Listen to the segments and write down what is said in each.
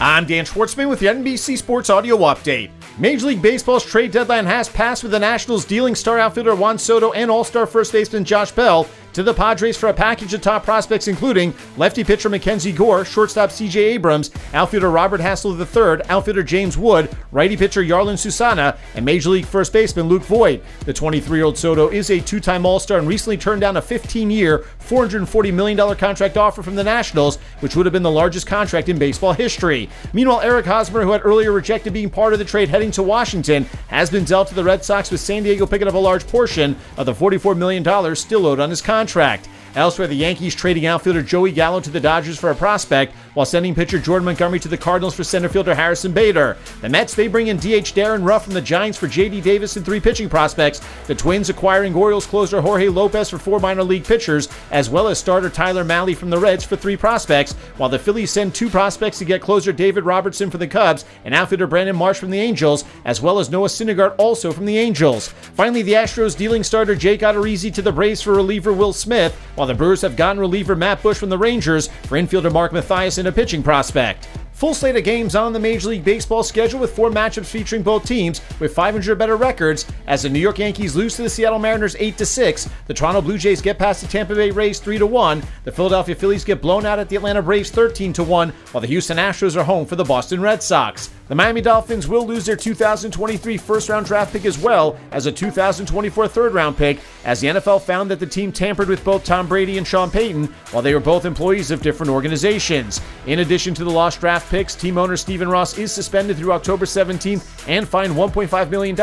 I'm Dan Schwartzman with the NBC Sports Audio Update. Major League Baseball's trade deadline has passed with the Nationals dealing star outfielder Juan Soto and all star first baseman Josh Bell to the Padres for a package of top prospects, including lefty pitcher Mackenzie Gore, shortstop CJ Abrams, outfielder Robert Hassell III, outfielder James Wood, righty pitcher Jarlin Susana, and Major League first baseman Luke Voit. The 23 year old Soto is a two time All Star and recently turned down a 15 year, $440 million contract offer from the Nationals, which would have been the largest contract in baseball history. Meanwhile, Eric Hosmer, who had earlier rejected being part of the trade heading to Washington, has been dealt to the Red Sox, with San Diego picking up a large portion of the $44 million still owed on his contract contract. Elsewhere, the Yankees trading outfielder Joey Gallo to the Dodgers for a prospect, while sending pitcher Jordan Montgomery to the Cardinals for center fielder Harrison Bader. The Mets, they bring in DH Darin Ruf from the Giants for J.D. Davis and three pitching prospects. The Twins acquiring Orioles closer Jorge Lopez for four minor league pitchers, as well as starter Tyler Mahle from the Reds for three prospects, while the Phillies send two prospects to get closer David Robertson for the Cubs and outfielder Brandon Marsh from the Angels, as well as Noah Syndergaard also from the Angels. Finally, the Astros dealing starter Jake Odorizzi to the Braves for reliever Will Smith, while the Brewers have gotten reliever Matt Bush from the Rangers for infielder Mark Mathias and a pitching prospect. Full slate of games on the Major League Baseball schedule with four matchups featuring both teams with 500 better records as the New York Yankees lose to the Seattle Mariners 8 to 6, the Toronto Blue Jays get past the Tampa Bay Rays 3 to 1, the Philadelphia Phillies get blown out at the Atlanta Braves 13 to 1, while the Houston Astros are home for the Boston Red Sox. The Miami Dolphins will lose their 2023 first round draft pick as well as a 2024 third round pick, as the NFL found that the team tampered with both Tom Brady and Sean Payton while they were both employees of different organizations. In addition to the lost draft picks, team owner Stephen Ross is suspended through October 17th and fined $1.5 million,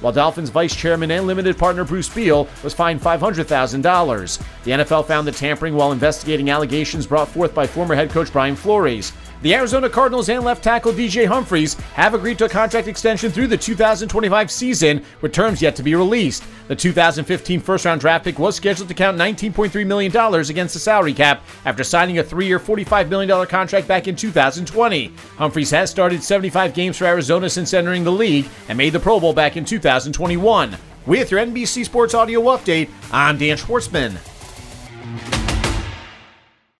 while Dolphins vice chairman and limited partner Bruce Beal was fined $500,000. The NFL found the tampering while investigating allegations brought forth by former head coach Brian Flores. The Arizona Cardinals and left tackle DJ Humphries have agreed to a contract extension through the 2025 season, with terms yet to be released. The 2015 first round draft pick was scheduled to count $19.3 million against the salary cap after signing a three year, $45 million contract back in 2020. Humphries has started 75 games for Arizona since entering the league and made the Pro Bowl back in 2021. With your NBC Sports Audio Update, I'm Dan Schwartzman.